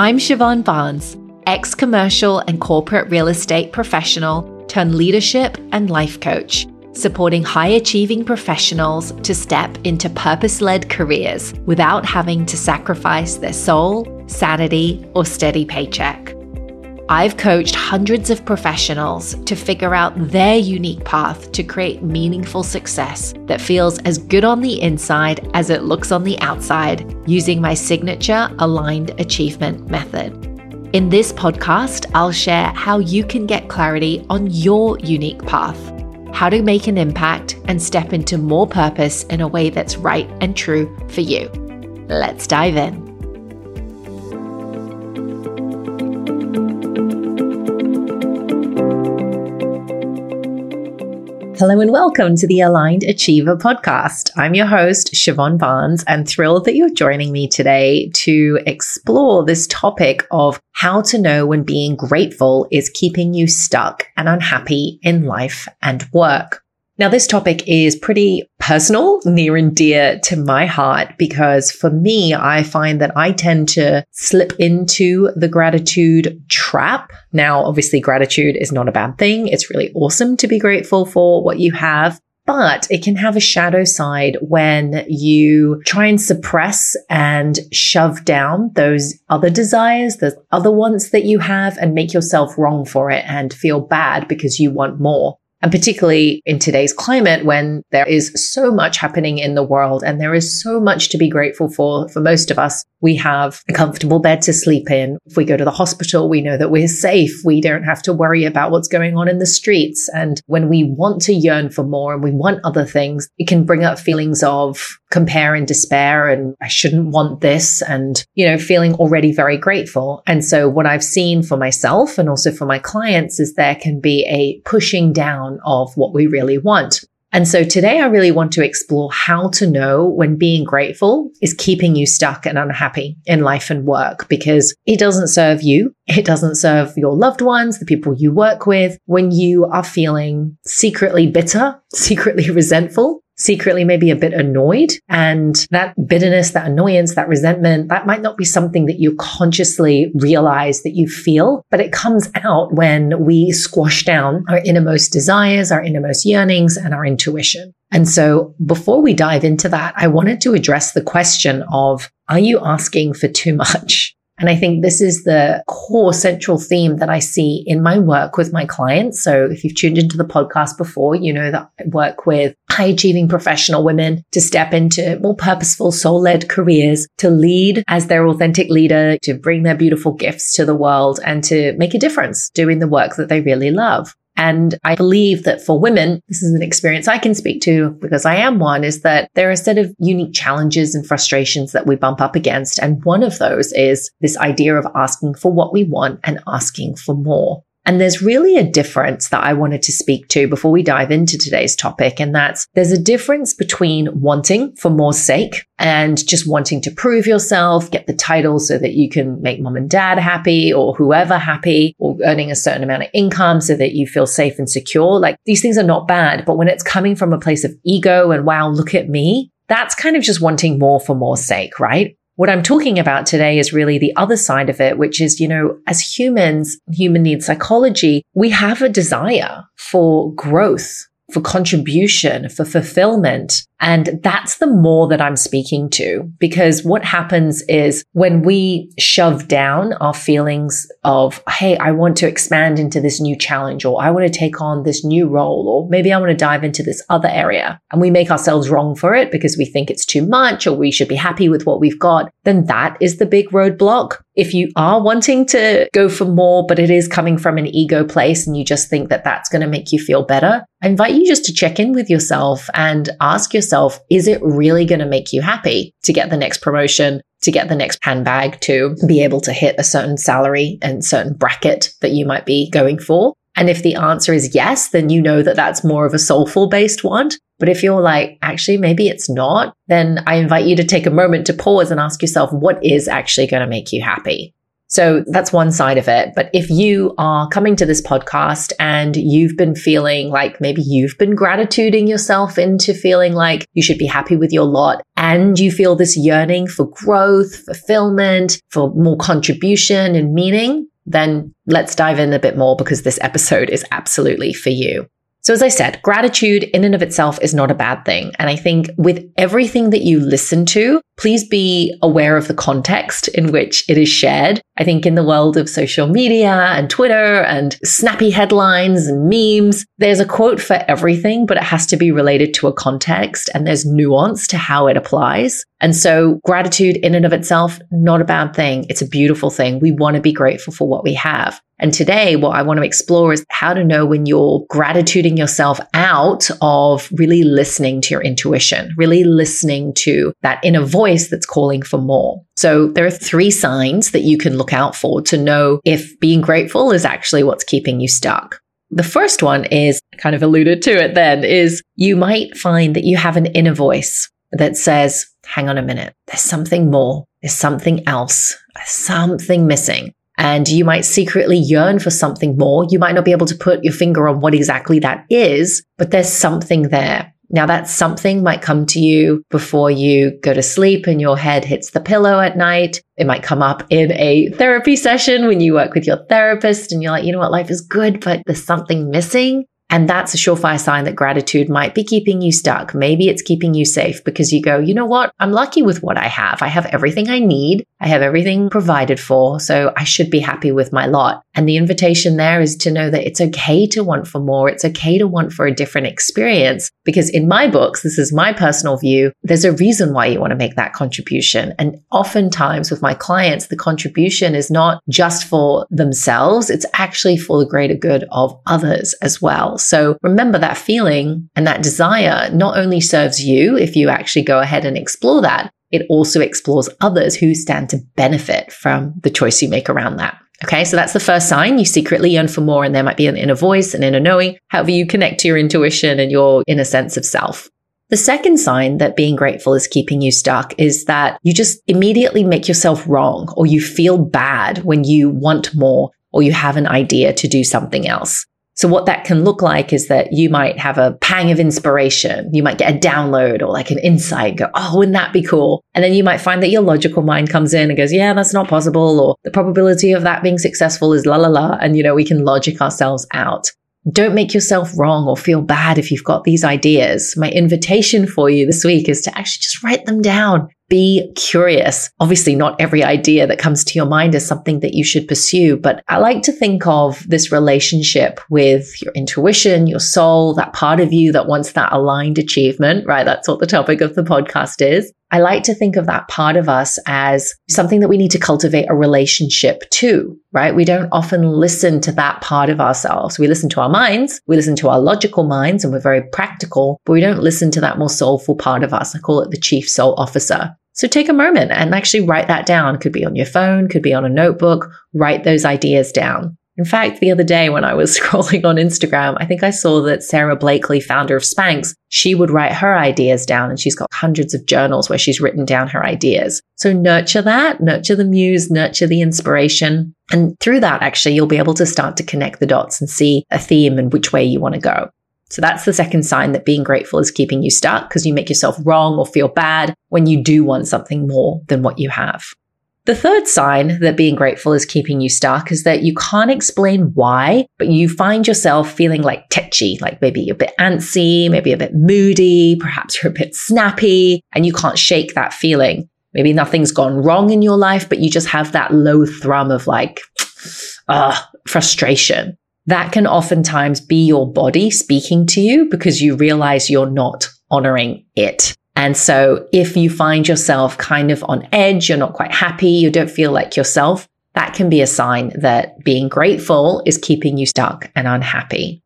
I'm Siobhan Barnes, ex commercial and corporate real estate professional turned leadership and life coach, supporting high achieving professionals to step into purpose led careers without having to sacrifice their soul, sanity, or steady paycheck. I've coached hundreds of professionals to figure out their unique path to create meaningful success that feels as good on the inside as it looks on the outside using my signature aligned achievement method. In this podcast, I'll share how you can get clarity on your unique path, how to make an impact and step into more purpose in a way that's right and true for you. Let's dive in. Hello and welcome to the Aligned Achiever podcast. I'm your host, Siobhan Barnes, and thrilled that you're joining me today to explore this topic of how to know when being grateful is keeping you stuck and unhappy in life and work. Now, this topic is pretty personal, near and dear to my heart, because for me, I find that I tend to slip into the gratitude trap. Now, obviously, gratitude is not a bad thing. It's really awesome to be grateful for what you have. But it can have a shadow side when you try and suppress and shove down those other desires, those other wants that you have and make yourself wrong for it and feel bad because you want more. And particularly in today's climate when there is so much happening in the world and there is so much to be grateful for, for most of us, we have a comfortable bed to sleep in. If we go to the hospital, we know that we're safe. We don't have to worry about what's going on in the streets. And when we want to yearn for more and we want other things, it can bring up feelings of compare and despair and I shouldn't want this and, you know, feeling already very grateful. And so what I've seen for myself and also for my clients is there can be a pushing down of what we really want. And so today I really want to explore how to know when being grateful is keeping you stuck and unhappy in life and work because it doesn't serve you. It doesn't serve your loved ones, the people you work with when you are feeling secretly bitter, secretly resentful, secretly maybe a bit annoyed. And that bitterness, that annoyance, that resentment, that might not be something that you consciously realize that you feel, but it comes out when we squash down our innermost desires, our innermost yearnings, and our intuition. And so before we dive into that, I wanted to address the question of, are you asking for too much? And I think this is the core central theme that I see in my work with my clients. So if you've tuned into the podcast before, you know that I work with high achieving professional women to step into more purposeful soul led careers, to lead as their authentic leader, to bring their beautiful gifts to the world and to make a difference doing the work that they really love. And I believe that for women, this is an experience I can speak to because I am one, is that there are a set of unique challenges and frustrations that we bump up against. And one of those is this idea of asking for what we want and asking for more. And there's really a difference that I wanted to speak to before we dive into today's topic. And that's there's a difference between wanting for more sake and just wanting to prove yourself, get the title so that you can make mom and dad happy or whoever happy or earning a certain amount of income so that you feel safe and secure. Like these things are not bad. But when it's coming from a place of ego and wow, look at me, that's kind of just wanting more for more sake, right? What I'm talking about today is really the other side of it, which is, you know, as humans, human need psychology, we have a desire for growth, for contribution, for fulfillment. And that's the more that I'm speaking to because what happens is when we shove down our feelings of, Hey, I want to expand into this new challenge or I want to take on this new role or maybe I want to dive into this other area and we make ourselves wrong for it because we think it's too much or we should be happy with what we've got, then that is the big roadblock. If you are wanting to go for more, but it is coming from an ego place and you just think that that's going to make you feel better, I invite you just to check in with yourself and ask yourself, yourself, is it really going to make you happy to get the next promotion, to get the next handbag, to be able to hit a certain salary and certain bracket that you might be going for? And if the answer is yes, then you know that that's more of a soulful based want. But if you're like, actually, maybe it's not, then I invite you to take a moment to pause and ask yourself, what is actually going to make you happy? So that's one side of it. But if you are coming to this podcast and you've been feeling like maybe you've been gratituding yourself into feeling like you should be happy with your lot and you feel this yearning for growth, fulfillment, for more contribution and meaning, then let's dive in a bit more because this episode is absolutely for you. So, as I said, gratitude in and of itself is not a bad thing. And I think with everything that you listen to, please be aware of the context in which it is shared. I think in the world of social media and Twitter and snappy headlines and memes, there's a quote for everything, but it has to be related to a context and there's nuance to how it applies. And so gratitude in and of itself, not a bad thing. It's a beautiful thing. We want to be grateful for what we have. And today, what I want to explore is how to know when you're gratituding yourself out of really listening to your intuition, really listening to that inner voice that's calling for more. So there are three signs that you can look out for to know if being grateful is actually what's keeping you stuck. The first one is kind of alluded to it then is you might find that you have an inner voice that says, hang on a minute, there's something more. There's something else. Something missing and you might secretly yearn for something more. You might not be able to put your finger on what exactly that is, but there's something there. Now that something might come to you before you go to sleep and your head hits the pillow at night. It might come up in a therapy session when you work with your therapist and you're like, you know what, life is good, but there's something missing. And that's a surefire sign that gratitude might be keeping you stuck. Maybe it's keeping you safe because you go, you know what? I'm lucky with what I have. I have everything I need. I have everything provided for. So I should be happy with my lot. And the invitation there is to know that it's okay to want for more. It's okay to want for a different experience. Because in my books, this is my personal view, there's a reason why you want to make that contribution. And oftentimes with my clients, the contribution is not just for themselves. It's actually for the greater good of others as well. So remember that feeling and that desire not only serves you if you actually go ahead and explore that, it also explores others who stand to benefit from the choice you make around that. Okay, so that's the first sign. You secretly yearn for more, and there might be an inner voice, an inner knowing, however you connect to your intuition and your inner sense of self. The second sign that being grateful is keeping you stuck is that you just immediately make yourself wrong or you feel bad when you want more or you have an idea to do something else. So what that can look like is that you might have a pang of inspiration. You might get a download or like an insight, go, oh, wouldn't that be cool? And then you might find that your logical mind comes in and goes, yeah, that's not possible. Or the probability of that being successful is la la la. And, you know, we can logic ourselves out. Don't make yourself wrong or feel bad if you've got these ideas. My invitation for you this week is to actually just write them down be curious. Obviously, not every idea that comes to your mind is something that you should pursue, but I like to think of this relationship with your intuition, your soul, that part of you that wants that aligned achievement, right? That's what the topic of the podcast is. I like to think of that part of us as something that we need to cultivate a relationship to, right? We don't often listen to that part of ourselves. We listen to our minds, we listen to our logical minds, and we're very practical, but we don't listen to that more soulful part of us. I call it the chief soul officer. So take a moment and actually write that down. Could be on your phone, could be on a notebook. Write those ideas down. In fact, the other day when I was scrolling on Instagram, I think I saw that Sara Blakely, founder of Spanx, she would write her ideas down and she's got hundreds of journals where she's written down her ideas. So nurture that, nurture the muse, nurture the inspiration. And through that, actually, you'll be able to start to connect the dots and see a theme and which way you want to go. So that's the second sign that being grateful is keeping you stuck because you make yourself wrong or feel bad when you do want something more than what you have. The third sign that being grateful is keeping you stuck is that you can't explain why, but you find yourself feeling like tetchy, like maybe a bit antsy, maybe a bit moody, perhaps you're a bit snappy, and you can't shake that feeling. Maybe nothing's gone wrong in your life, but you just have that low thrum of like, uh, frustration that can oftentimes be your body speaking to you because you realize you're not honoring it. And so if you find yourself kind of on edge, you're not quite happy, you don't feel like yourself, that can be a sign that being grateful is keeping you stuck and unhappy.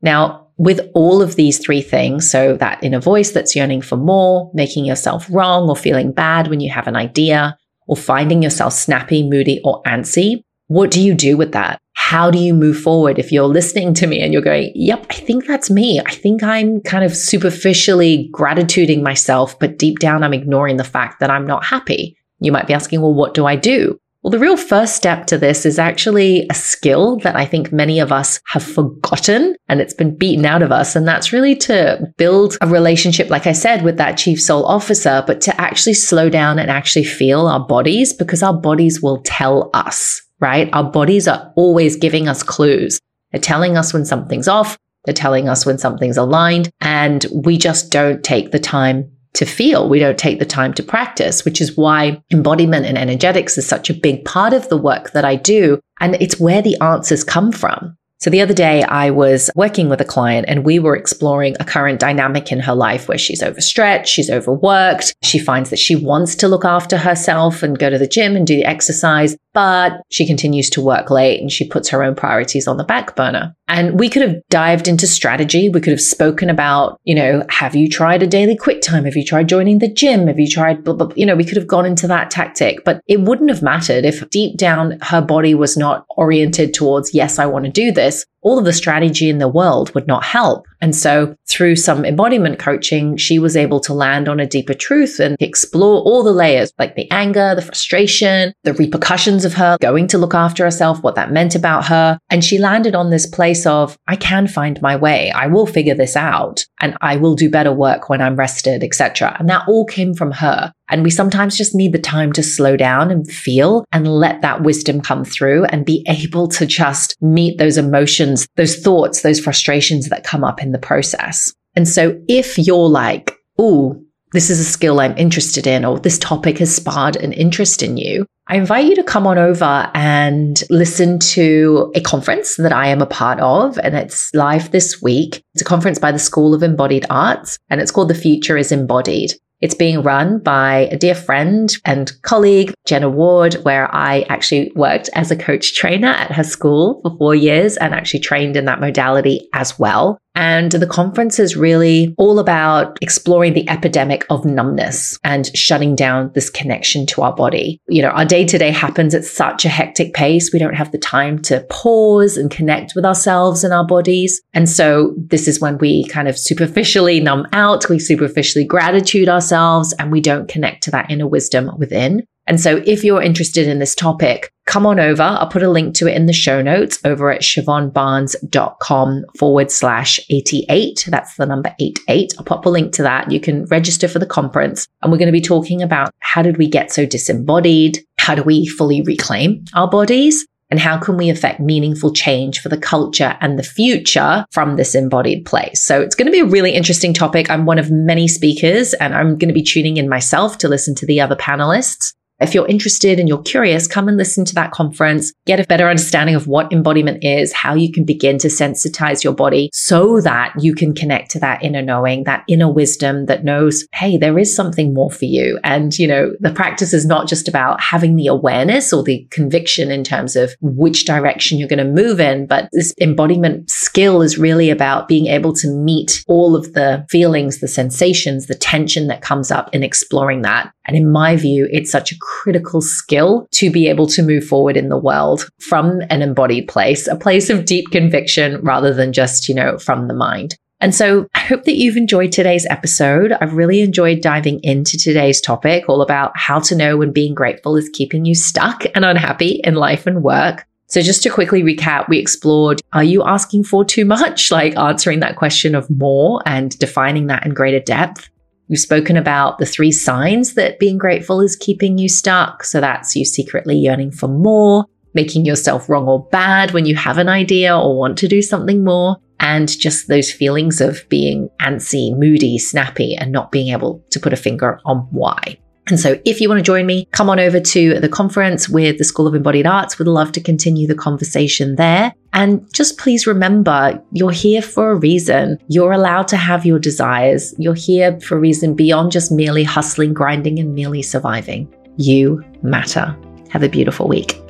Now, with all of these three things, so that inner voice that's yearning for more, making yourself wrong or feeling bad when you have an idea, or finding yourself snappy, moody, or antsy, what do you do with that? How do you move forward if you're listening to me and you're going, yep, I think that's me. I think I'm kind of superficially gratituding myself, but deep down, I'm ignoring the fact that I'm not happy. You might be asking, well, what do I do? Well, the real first step to this is actually a skill that I think many of us have forgotten and it's been beaten out of us. And that's really to build a relationship, like I said, with that chief soul officer, but to actually slow down and actually feel our bodies because our bodies will tell us, right? Our bodies are always giving us clues. They're telling us when something's off. They're telling us when something's aligned and we just don't take the time to feel. We don't take the time to practice, which is why embodiment and energetics is such a big part of the work that I do. And it's where the answers come from. So the other day I was working with a client and we were exploring a current dynamic in her life where she's overstretched, she's overworked. She finds that she wants to look after herself and go to the gym and do the exercise, but she continues to work late and she puts her own priorities on the back burner. And we could have dived into strategy. We could have spoken about, you know, have you tried a daily quit time? Have you tried joining the gym? Have you tried, blah, blah, you know, we could have gone into that tactic, but it wouldn't have mattered if deep down her body was not oriented towards, yes, I want to do this all of the strategy in the world would not help. And so through some embodiment coaching, she was able to land on a deeper truth and explore all the layers, like the anger, the frustration, the repercussions of her going to look after herself, what that meant about her. And she landed on this place of, I can find my way. I will figure this out and I will do better work when I'm rested, etc. And that all came from her. And we sometimes just need the time to slow down and feel and let that wisdom come through and be able to just meet those emotions, those thoughts, those frustrations that come up in the process. And so if you're like, oh, this is a skill I'm interested in, or this topic has sparked an interest in you, I invite you to come on over and listen to a conference that I am a part of, and it's live this week. It's a conference by the School of Embodied Arts, and it's called The Future is Embodied. It's being run by a dear friend and colleague, Jenna Ward, where I actually worked as a coach trainer at her school for four years and actually trained in that modality as well. And the conference is really all about exploring the epidemic of numbness and shutting down this connection to our body. You know, our day to day happens at such a hectic pace. We don't have the time to pause and connect with ourselves and our bodies. And so this is when we kind of superficially numb out. We superficially gratitude ourselves and we don't connect to that inner wisdom within. And so if you're interested in this topic, come on over. I'll put a link to it in the show notes over at siobhanbarnes.com forward slash 88. That's the number 88. I'll pop a link to that. You can register for the conference and we're going to be talking about how did we get so disembodied? How do we fully reclaim our bodies? And how can we affect meaningful change for the culture and the future from this embodied place? So it's going to be a really interesting topic. I'm one of many speakers and I'm going to be tuning in myself to listen to the other panelists. If you're interested and you're curious, come and listen to that conference, get a better understanding of what embodiment is, how you can begin to sensitize your body so that you can connect to that inner knowing, that inner wisdom that knows, hey, there is something more for you. And, you know, the practice is not just about having the awareness or the conviction in terms of which direction you're going to move in, but this embodiment skill is really about being able to meet all of the feelings, the sensations, the tension that comes up in exploring that. And in my view, it's such a critical skill to be able to move forward in the world from an embodied place, a place of deep conviction rather than just, you know, from the mind. And so I hope that you've enjoyed today's episode. I've really enjoyed diving into today's topic, all about how to know when being grateful is keeping you stuck and unhappy in life and work. So just to quickly recap, we explored, are you asking for too much? Like answering that question of more and defining that in greater depth. We've spoken about the three signs that being grateful is keeping you stuck. So that's you secretly yearning for more, making yourself wrong or bad when you have an idea or want to do something more, and just those feelings of being antsy, moody, snappy, and not being able to put a finger on why. And so, if you want to join me, come on over to the conference with the School of Embodied Arts. Would love to continue the conversation there. And just please remember, you're here for a reason. You're allowed to have your desires. You're here for a reason beyond just merely hustling, grinding, and merely surviving. You matter. Have a beautiful week.